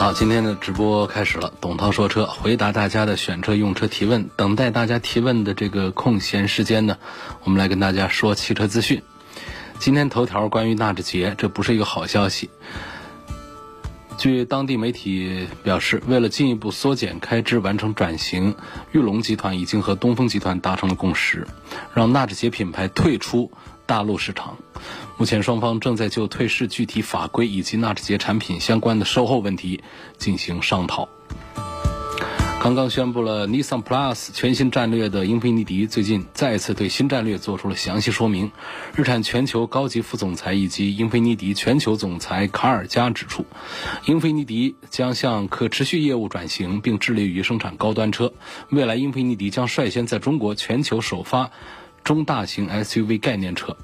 好，今天的直播开始了。董涛说车，回答大家的选车用车提问。等待大家提问的这个空闲时间呢，我们来跟大家说汽车资讯。今天头条关于纳智捷，这不是一个好消息。据当地媒体表示，为了进一步缩减开支、完成转型，玉龙集团已经和东风集团达成了共识，让纳智捷品牌退出大陆市场。目前双方正在就退市具体法规以及纳智捷产品相关的售后问题进行商讨。刚刚宣布了 Nissan Plus 全新战略的英菲尼迪最近再次对新战略做出了详细说明。日产全球高级副总裁以及英菲尼迪全球总裁卡尔加指出，英菲尼迪将向可持续业务转型，并致力于生产高端车。未来，英菲尼迪将率先在中国全球首发中大型 SUV 概念车。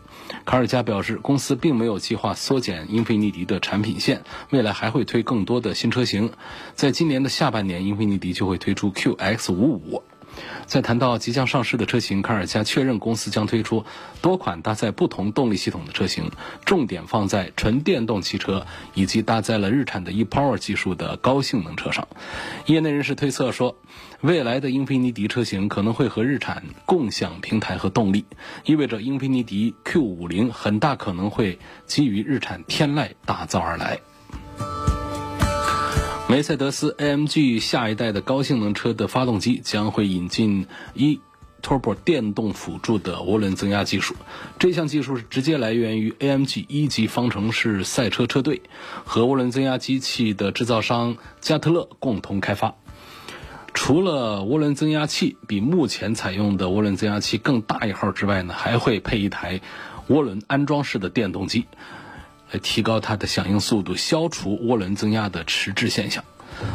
卡尔加表示，公司并没有计划缩减英菲尼迪的产品线，未来还会推更多的新车型。在今年的下半年，英菲尼迪就会推出 QX55。在谈到即将上市的车型，卡尔加确认公司将推出多款搭载不同动力系统的车型，重点放在纯电动汽车以及搭载了日产的 ePower 技术的高性能车上。业内人士推测说，未来的英菲尼迪车型可能会和日产共享平台和动力，意味着英菲尼迪 Q50 很大可能会基于日产天籁打造而来。梅赛德斯 AMG 下一代的高性能车的发动机将会引进 e-turbo 电动辅助的涡轮增压技术。这项技术是直接来源于 AMG 一级方程式赛车车队和涡轮增压机器的制造商加特勒共同开发。除了涡轮增压器比目前采用的涡轮增压器更大一号之外呢，还会配一台涡轮安装式的电动机。来提高它的响应速度，消除涡轮增压的迟滞现象。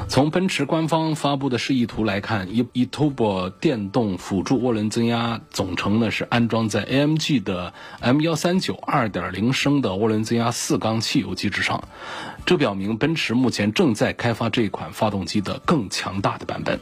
从奔驰官方发布的示意图来看，e eTurbo 电动辅助涡轮增压总成呢是安装在 AMG 的 M 幺三九二点零升的涡轮增压四缸汽油机之上，这表明奔驰目前正在开发这款发动机的更强大的版本。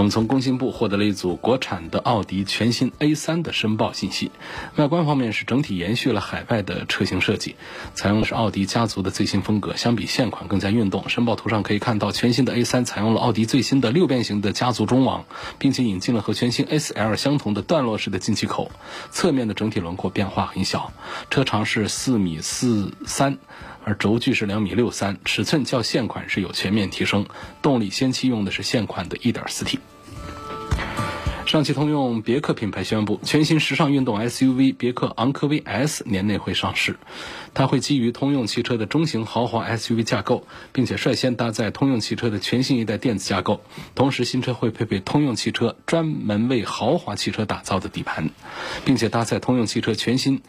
我们从工信部获得了一组国产的奥迪全新 A3 的申报信息。外观方面是整体延续了海外的车型设计，采用的是奥迪家族的最新风格，相比现款更加运动。申报图上可以看到，全新的 A3 采用了奥迪最新的六边形的家族中网，并且引进了和全新 SL 相同的段落式的进气口。侧面的整体轮廓变化很小，车长是四米四三。而轴距是两米六三，尺寸较现款是有全面提升。动力先期用的是现款的 1.4T。上汽通用别克品牌宣布，全新时尚运动 SUV 别克昂科威 S 年内会上市。它会基于通用汽车的中型豪华 SUV 架构，并且率先搭载通用汽车的全新一代电子架构。同时，新车会配备通用汽车专门为豪华汽车打造的底盘，并且搭载通用汽车全新。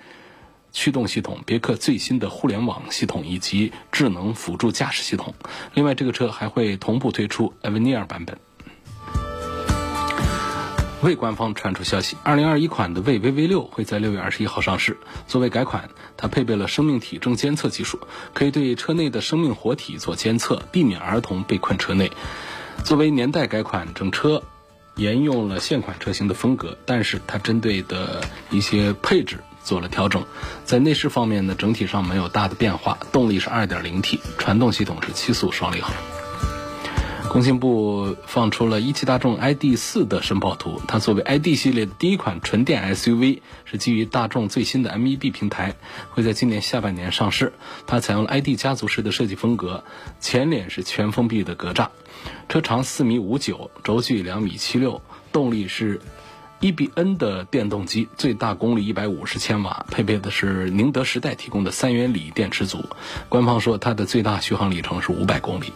驱动系统、别克最新的互联网系统以及智能辅助驾驶系统。另外，这个车还会同步推出 Avenir 版本。魏官方传出消息，二零二一款的魏 VV 六会在六月二十一号上市。作为改款，它配备了生命体征监测技术，可以对车内的生命活体做监测，避免儿童被困车内。作为年代改款，整车沿用了现款车型的风格，但是它针对的一些配置。做了调整，在内饰方面呢，整体上没有大的变化。动力是 2.0T，传动系统是七速双离合。工信部放出了一汽大众 ID.4 的申报图，它作为 ID 系列的第一款纯电 SUV，是基于大众最新的 MEB 平台，会在今年下半年上市。它采用了 ID 家族式的设计风格，前脸是全封闭的格栅，车长4米59，轴距两米76，动力是。一比 N 的电动机最大功率一百五十千瓦，配备的是宁德时代提供的三元锂电池组。官方说它的最大续航里程是五百公里。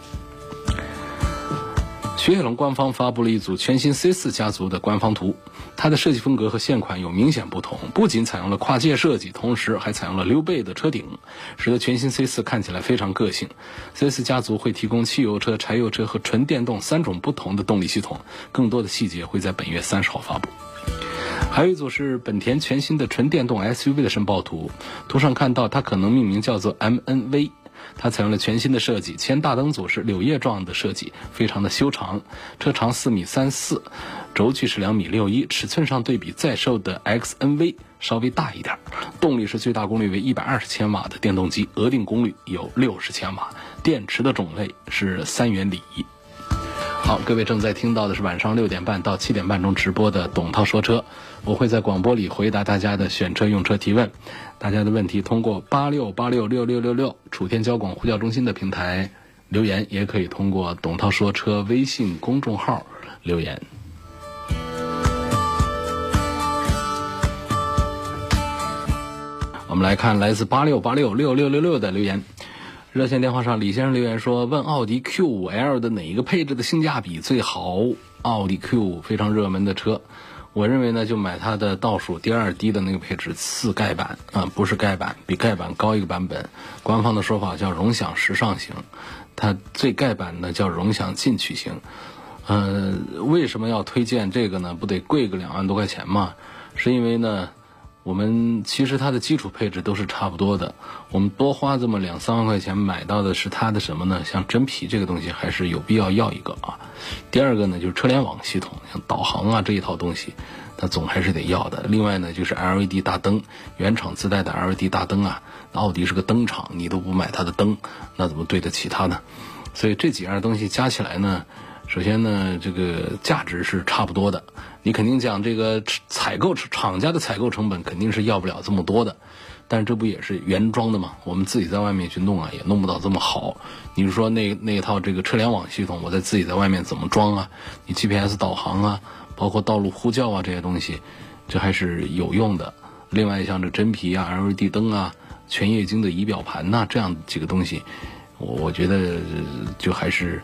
雪铁龙官方发布了一组全新 C4 家族的官方图，它的设计风格和现款有明显不同，不仅采用了跨界设计，同时还采用了溜背的车顶，使得全新 C4 看起来非常个性。C4 家族会提供汽油车、柴油车和纯电动三种不同的动力系统，更多的细节会在本月三十号发布。还有一组是本田全新的纯电动 SUV 的申报图，图上看到它可能命名叫做 MNV。它采用了全新的设计，前大灯组是柳叶状的设计，非常的修长，车长四米三四，轴距是两米六一，尺寸上对比在售的 XNV 稍微大一点。动力是最大功率为一百二十千瓦的电动机，额定功率有六十千瓦，电池的种类是三元锂。好，各位正在听到的是晚上六点半到七点半中直播的董涛说车，我会在广播里回答大家的选车用车提问。大家的问题通过八六八六六六六六楚天交广呼叫中心的平台留言，也可以通过董涛说车微信公众号留言。我们来看来自八六八六六六六六的留言。热线电话上，李先生留言说：“问奥迪 Q5L 的哪一个配置的性价比最好？奥迪 Q 非常热门的车，我认为呢，就买它的倒数第二低的那个配置次盖版啊，不是盖版，比盖版高一个版本。官方的说法叫荣享时尚型，它最盖版呢叫荣享进取型。呃，为什么要推荐这个呢？不得贵个两万多块钱吗？是因为呢？”我们其实它的基础配置都是差不多的，我们多花这么两三万块钱买到的是它的什么呢？像真皮这个东西还是有必要要一个啊。第二个呢就是车联网系统，像导航啊这一套东西，它总还是得要的。另外呢就是 LED 大灯，原厂自带的 LED 大灯啊，奥迪是个灯厂，你都不买它的灯，那怎么对得起它呢？所以这几样东西加起来呢。首先呢，这个价值是差不多的，你肯定讲这个采购厂家的采购成本肯定是要不了这么多的，但是这不也是原装的吗？我们自己在外面去弄啊，也弄不到这么好。你说那那一套这个车联网系统，我在自己在外面怎么装啊？你 GPS 导航啊，包括道路呼叫啊这些东西，这还是有用的。另外像这真皮啊、LED 灯啊、全液晶的仪表盘呐，这样几个东西，我我觉得就还是。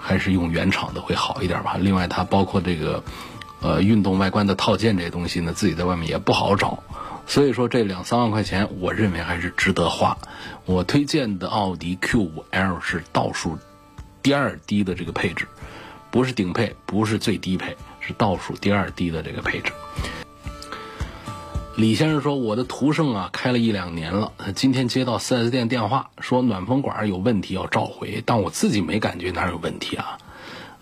还是用原厂的会好一点吧。另外，它包括这个，呃，运动外观的套件这些东西呢，自己在外面也不好找。所以说，这两三万块钱，我认为还是值得花。我推荐的奥迪 Q5L 是倒数第二低的这个配置，不是顶配，不是最低配，是倒数第二低的这个配置。李先生说：“我的途胜啊，开了一两年了。今天接到 4S 店电话，说暖风管有问题要召回，但我自己没感觉哪有问题啊。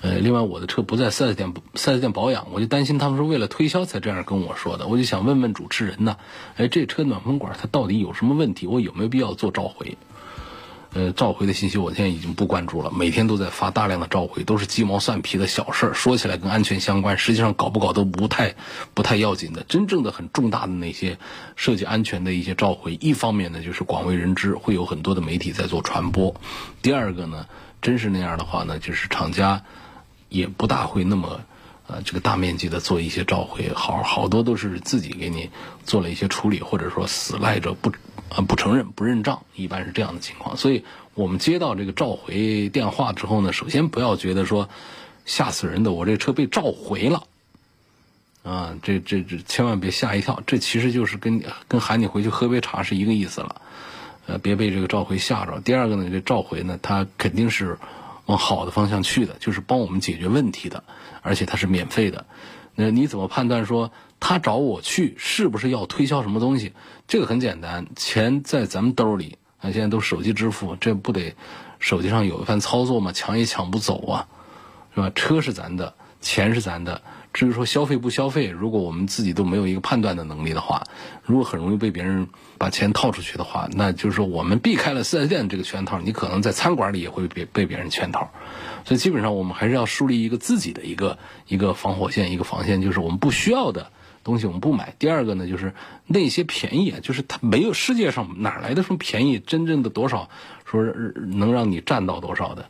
呃，另外我的车不在 4S 店，4S 店保养，我就担心他们是为了推销才这样跟我说的。我就想问问主持人呢，哎，这车暖风管它到底有什么问题？我有没有必要做召回？”呃，召回的信息我现在已经不关注了，每天都在发大量的召回，都是鸡毛蒜皮的小事儿，说起来跟安全相关，实际上搞不搞都不太不太要紧的。真正的很重大的那些涉及安全的一些召回，一方面呢就是广为人知，会有很多的媒体在做传播；第二个呢，真是那样的话呢，就是厂家也不大会那么呃这个大面积的做一些召回，好好多都是自己给你做了一些处理，或者说死赖着不。啊，不承认、不认账，一般是这样的情况。所以，我们接到这个召回电话之后呢，首先不要觉得说吓死人的，我这车被召回了，啊，这这这千万别吓一跳，这其实就是跟跟喊你回去喝杯茶是一个意思了。呃，别被这个召回吓着。第二个呢，这召回呢，它肯定是往好的方向去的，就是帮我们解决问题的，而且它是免费的。那你怎么判断说？他找我去，是不是要推销什么东西？这个很简单，钱在咱们兜里，啊，现在都手机支付，这不得手机上有一番操作吗？抢也抢不走啊，是吧？车是咱的，钱是咱的。至于说消费不消费，如果我们自己都没有一个判断的能力的话，如果很容易被别人把钱套出去的话，那就是说我们避开了四 S 店这个圈套，你可能在餐馆里也会被被别人圈套。所以基本上我们还是要树立一个自己的一个一个防火线，一个防线，就是我们不需要的。东西我们不买。第二个呢，就是那些便宜啊，就是它没有世界上哪来的什么便宜，真正的多少说能让你占到多少的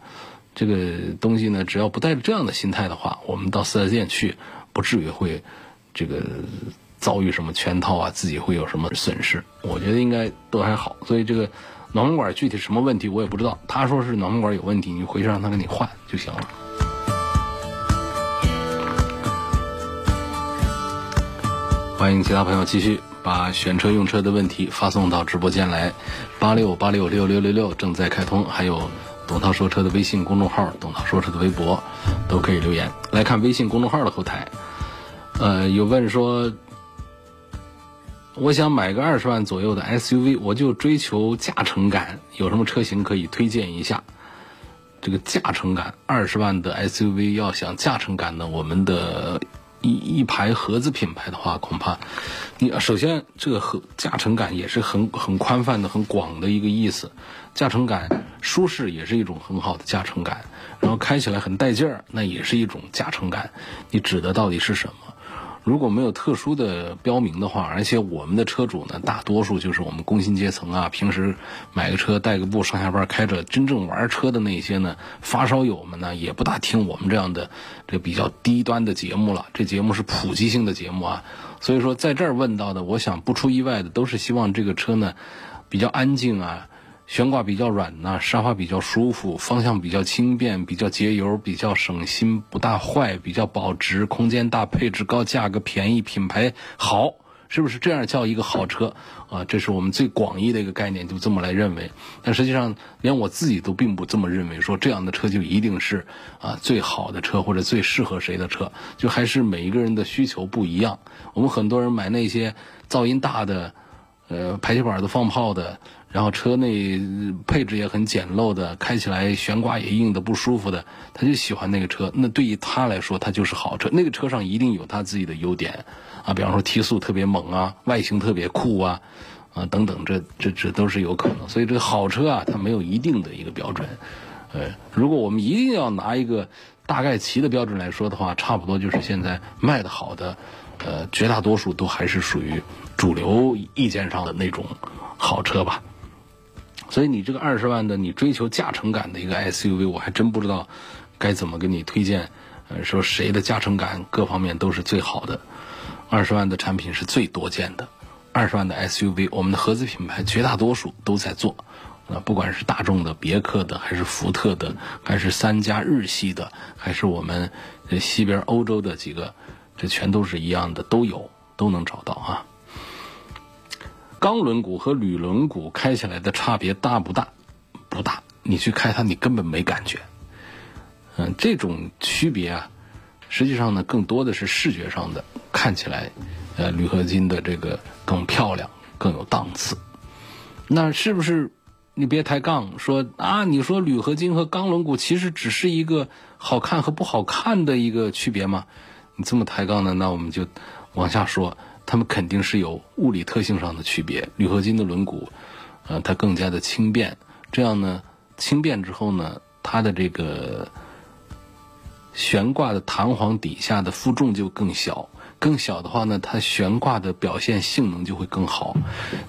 这个东西呢只要不带着这样的心态的话我们到四 s 店去不至于会这个遭遇什么圈套啊自己会有什么损失我觉得应该都还好。所以这个暖风管具体什么问题我也不知道他说是暖风管有问题你回去让他给你换就行了。欢迎其他朋友继续把选车用车的问题发送到直播间来八六八六六六六六正在开通还有董涛说车的微信公众号、董涛说车的微博都可以留言。来看微信公众号的后台，呃，有问说，我想买个二十万左右的 SUV，我就追求驾乘感，有什么车型可以推荐一下？这个驾乘感，二十万的 SUV 要想驾乘感呢，我们的。一一排合资品牌的话，恐怕你首先这个和驾乘感也是很很宽泛的、很广的一个意思。驾乘感舒适也是一种很好的驾乘感，然后开起来很带劲儿，那也是一种驾乘感。你指的到底是什么？如果没有特殊的标明的话，而且我们的车主呢，大多数就是我们工薪阶层啊，平时买个车带个步上下班开着，真正玩车的那些呢，发烧友们呢，也不大听我们这样的这比较低端的节目了。这节目是普及性的节目啊，所以说在这儿问到的，我想不出意外的，都是希望这个车呢比较安静啊。悬挂比较软呐，沙发比较舒服，方向比较轻便，比较节油，比较省心，不大坏，比较保值，空间大，配置高，价格便宜，品牌好，是不是这样叫一个好车啊？这是我们最广义的一个概念，就这么来认为。但实际上，连我自己都并不这么认为，说这样的车就一定是啊最好的车或者最适合谁的车，就还是每一个人的需求不一样。我们很多人买那些噪音大的，呃，排气管都放炮的。然后车内配置也很简陋的，开起来悬挂也硬的不舒服的，他就喜欢那个车。那对于他来说，他就是好车。那个车上一定有他自己的优点，啊，比方说提速特别猛啊，外形特别酷啊，啊等等，这这这都是有可能。所以这个好车啊，它没有一定的一个标准。呃，如果我们一定要拿一个大概齐的标准来说的话，差不多就是现在卖的好的，呃，绝大多数都还是属于主流意见上的那种好车吧。所以你这个二十万的，你追求驾乘感的一个 SUV，我还真不知道该怎么给你推荐。呃，说谁的驾乘感各方面都是最好的，二十万的产品是最多见的。二十万的 SUV，我们的合资品牌绝大多数都在做，啊，不管是大众的、别克的，还是福特的，还是三家日系的，还是我们西边欧洲的几个，这全都是一样的，都有，都能找到啊。钢轮毂和铝轮毂开起来的差别大不大？不大，你去开它，你根本没感觉。嗯，这种区别啊，实际上呢，更多的是视觉上的，看起来，呃，铝合金的这个更漂亮，更有档次。那是不是？你别抬杠，说啊，你说铝合金和钢轮毂其实只是一个好看和不好看的一个区别吗？你这么抬杠呢，那我们就往下说。它们肯定是有物理特性上的区别。铝合金的轮毂，呃，它更加的轻便。这样呢，轻便之后呢，它的这个悬挂的弹簧底下的负重就更小。更小的话呢，它悬挂的表现性能就会更好。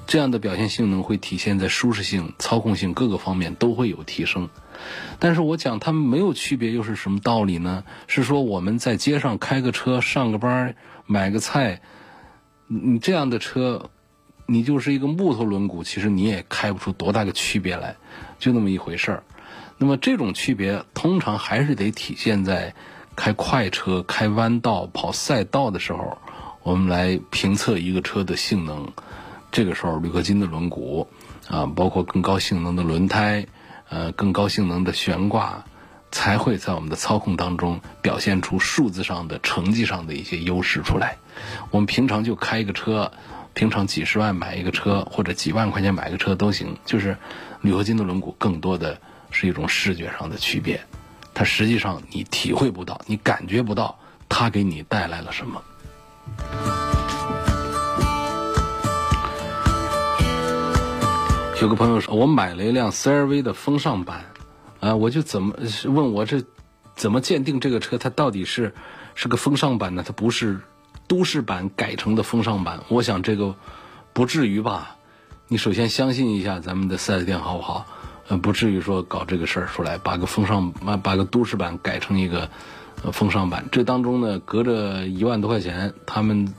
这样的表现性能会体现在舒适性、操控性各个方面都会有提升。但是我讲它们没有区别，又是什么道理呢？是说我们在街上开个车、上个班、买个菜。你这样的车，你就是一个木头轮毂，其实你也开不出多大个区别来，就那么一回事儿。那么这种区别通常还是得体现在开快车、开弯道、跑赛道的时候，我们来评测一个车的性能。这个时候，铝合金的轮毂啊，包括更高性能的轮胎，呃，更高性能的悬挂。才会在我们的操控当中表现出数字上的成绩上的一些优势出来。我们平常就开一个车，平常几十万买一个车或者几万块钱买个车都行。就是铝合金的轮毂更多的是一种视觉上的区别，它实际上你体会不到，你感觉不到它给你带来了什么。有个朋友说，我买了一辆 CRV 的风尚版。啊，我就怎么问我这怎么鉴定这个车它到底是是个风尚版呢？它不是都市版改成的风尚版？我想这个不至于吧？你首先相信一下咱们的四 S 店好不好？呃，不至于说搞这个事儿出来，把个风尚把把个都市版改成一个风尚版。这当中呢，隔着一万多块钱，他们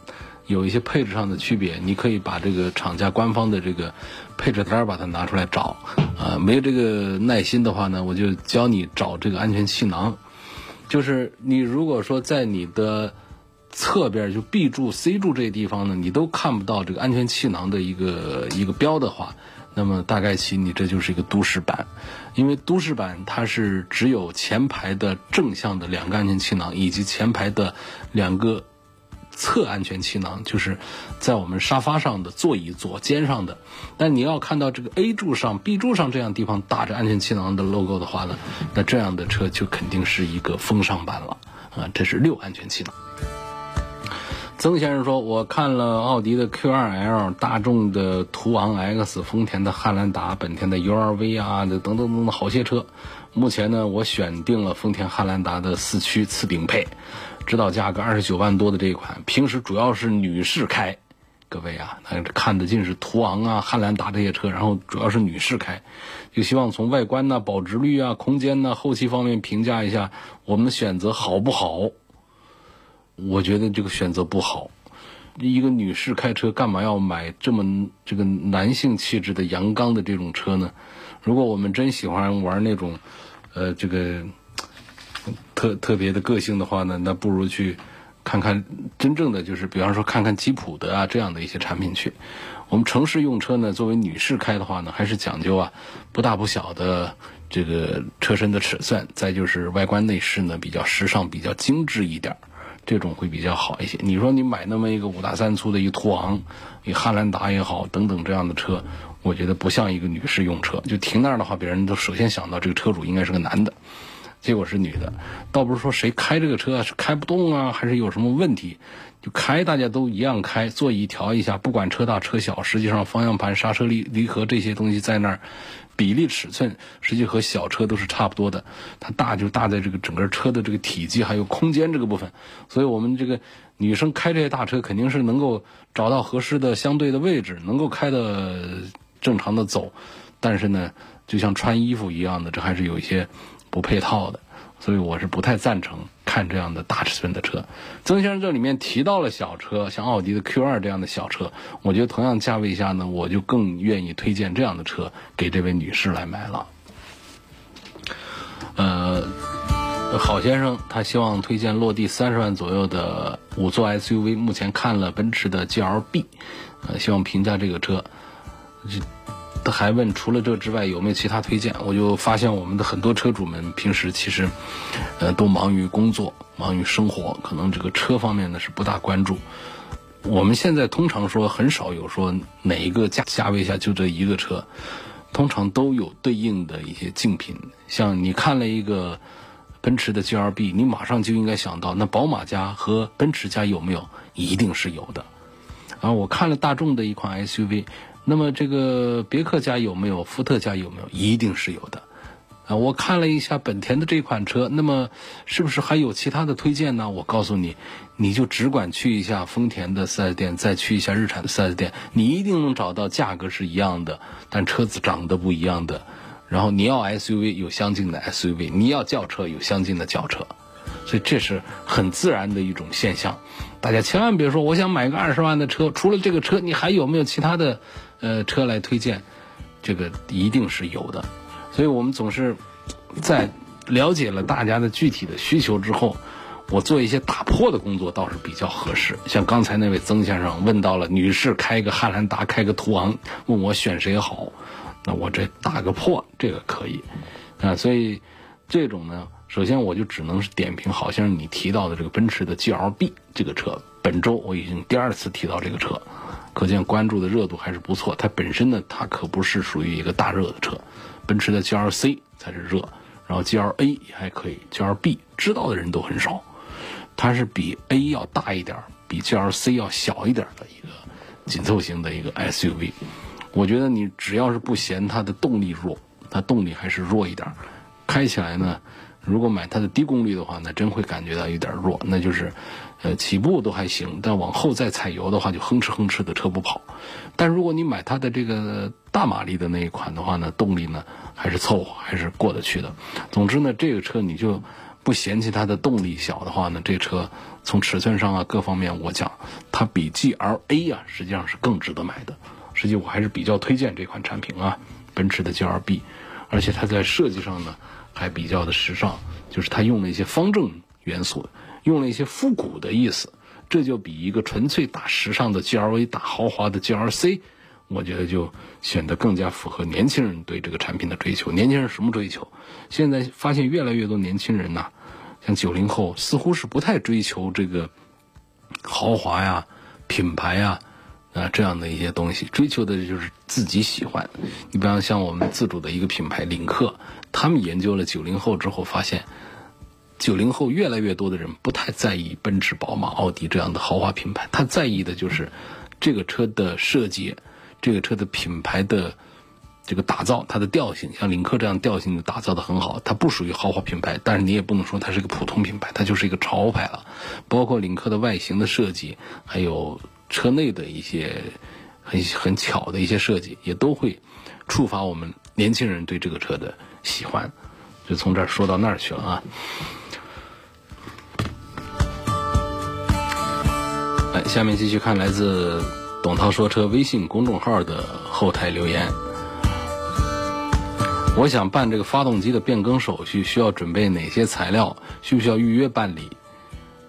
有一些配置上的区别。你可以把这个厂家官方的这个。配置单把它拿出来找，啊，没有这个耐心的话呢，我就教你找这个安全气囊。就是你如果说在你的侧边就 B 柱、C 柱这些地方呢，你都看不到这个安全气囊的一个一个标的话，那么大概其你这就是一个都市版，因为都市版它是只有前排的正向的两个安全气囊，以及前排的两个侧安全气囊，就是在我们沙发上的座椅左肩上的。但你要看到这个 A 柱上、B 柱上这样地方打着安全气囊的 logo 的话呢，那这样的车就肯定是一个风尚版了啊，这是六安全气囊。曾先生说：“我看了奥迪的 Q2L、大众的途昂 X、丰田的汉兰达、本田的 URV 啊，等等等等好些车。目前呢，我选定了丰田汉兰达的四驱次顶配，指导价格二十九万多的这一款。平时主要是女士开，各位啊，看的尽是途昂啊、汉兰达这些车，然后主要是女士开，就希望从外观呢、保值率啊、空间呢、后期方面评价一下我们的选择好不好。”我觉得这个选择不好。一个女士开车，干嘛要买这么这个男性气质的阳刚的这种车呢？如果我们真喜欢玩那种，呃，这个特特别的个性的话呢，那不如去看看真正的，就是比方说看看吉普的啊这样的一些产品去。我们城市用车呢，作为女士开的话呢，还是讲究啊不大不小的这个车身的尺寸，再就是外观内饰呢比较时尚、比较精致一点。这种会比较好一些。你说你买那么一个五大三粗的一途昂、一汉兰达也好，等等这样的车，我觉得不像一个女士用车。就停那儿的话，别人都首先想到这个车主应该是个男的，结果是女的。倒不是说谁开这个车是开不动啊，还是有什么问题，就开大家都一样开，座椅调一下，不管车大车小，实际上方向盘、刹车离离合这些东西在那儿。比例尺寸实际和小车都是差不多的，它大就大在这个整个车的这个体积还有空间这个部分，所以我们这个女生开这些大车肯定是能够找到合适的相对的位置，能够开的正常的走，但是呢，就像穿衣服一样的，这还是有一些不配套的。所以我是不太赞成看这样的大尺寸的车。曾先生这里面提到了小车，像奥迪的 Q2 这样的小车，我觉得同样价位下呢，我就更愿意推荐这样的车给这位女士来买了。呃，郝先生他希望推荐落地三十万左右的五座 SUV，目前看了奔驰的 GLB，呃，希望评价这个车。他还问除了这之外有没有其他推荐？我就发现我们的很多车主们平时其实，呃，都忙于工作，忙于生活，可能这个车方面呢是不大关注。我们现在通常说很少有说哪一个价价位下就这一个车，通常都有对应的一些竞品。像你看了一个奔驰的 GLB，你马上就应该想到那宝马家和奔驰家有没有？一定是有的。啊，我看了大众的一款 SUV。那么这个别克家有没有？福特家有没有？一定是有的，啊，我看了一下本田的这款车，那么是不是还有其他的推荐呢？我告诉你，你就只管去一下丰田的 4S 店，再去一下日产的 4S 店，你一定能找到价格是一样的，但车子长得不一样的。然后你要 SUV 有相近的 SUV，你要轿车有相近的轿车，所以这是很自然的一种现象。大家千万别说，我想买个二十万的车，除了这个车，你还有没有其他的？呃，车来推荐，这个一定是有的，所以我们总是在了解了大家的具体的需求之后，我做一些打破的工作倒是比较合适。像刚才那位曾先生问到了，女士开个汉兰达，开个途昂，问我选谁好，那我这打个破，这个可以啊。所以这种呢，首先我就只能是点评，好像你提到的这个奔驰的 GLB 这个车，本周我已经第二次提到这个车。可见关注的热度还是不错。它本身呢，它可不是属于一个大热的车，奔驰的 GLC 才是热，然后 GLA 也还可以，GLB 知道的人都很少。它是比 A 要大一点，比 GLC 要小一点的一个紧凑型的一个 SUV。我觉得你只要是不嫌它的动力弱，它动力还是弱一点，开起来呢，如果买它的低功率的话，那真会感觉到有点弱，那就是。呃，起步都还行，但往后再踩油的话，就哼哧哼哧的车不跑。但如果你买它的这个大马力的那一款的话呢，动力呢还是凑合，还是过得去的。总之呢，这个车你就不嫌弃它的动力小的话呢，这车从尺寸上啊各方面，我讲它比 GLA 啊实际上是更值得买的。实际我还是比较推荐这款产品啊，奔驰的 GLB，而且它在设计上呢还比较的时尚，就是它用了一些方正元素。用了一些复古的意思，这就比一个纯粹打时尚的 GLA、打豪华的 G R C，我觉得就显得更加符合年轻人对这个产品的追求。年轻人什么追求？现在发现越来越多年轻人呐，像九零后，似乎是不太追求这个豪华呀、品牌呀。啊，这样的一些东西，追求的就是自己喜欢。你比方像我们自主的一个品牌领克，他们研究了九零后之后，发现九零后越来越多的人不太在意奔驰、宝马、奥迪这样的豪华品牌，他在意的就是这个车的设计，这个车的品牌的这个打造，它的调性。像领克这样调性的打造的很好，它不属于豪华品牌，但是你也不能说它是个普通品牌，它就是一个潮牌了。包括领克的外形的设计，还有。车内的一些很很巧的一些设计，也都会触发我们年轻人对这个车的喜欢，就从这儿说到那儿去了啊。来，下面继续看来自董涛说车微信公众号的后台留言。我想办这个发动机的变更手续，需要准备哪些材料？需不需要预约办理？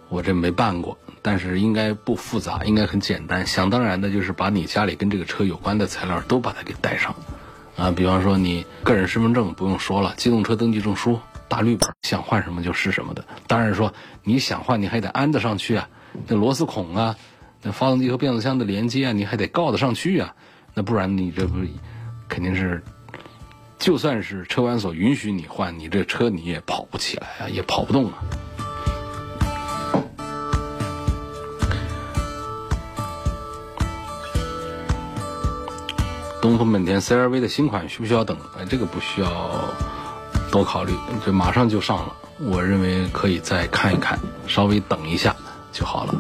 我这没办过。但是应该不复杂，应该很简单。想当然的就是把你家里跟这个车有关的材料都把它给带上，啊，比方说你个人身份证不用说了，机动车登记证书、大绿本，想换什么就是什么的。当然说你想换，你还得安得上去啊，那螺丝孔啊，那发动机和变速箱的连接啊，你还得告得上去啊，那不然你这不肯定是，就算是车管所允许你换，你这车你也跑不起来啊，也跑不动啊。东风本田 CR-V 的新款需不需要等？哎，这个不需要多考虑，这马上就上了。我认为可以再看一看，稍微等一下就好了。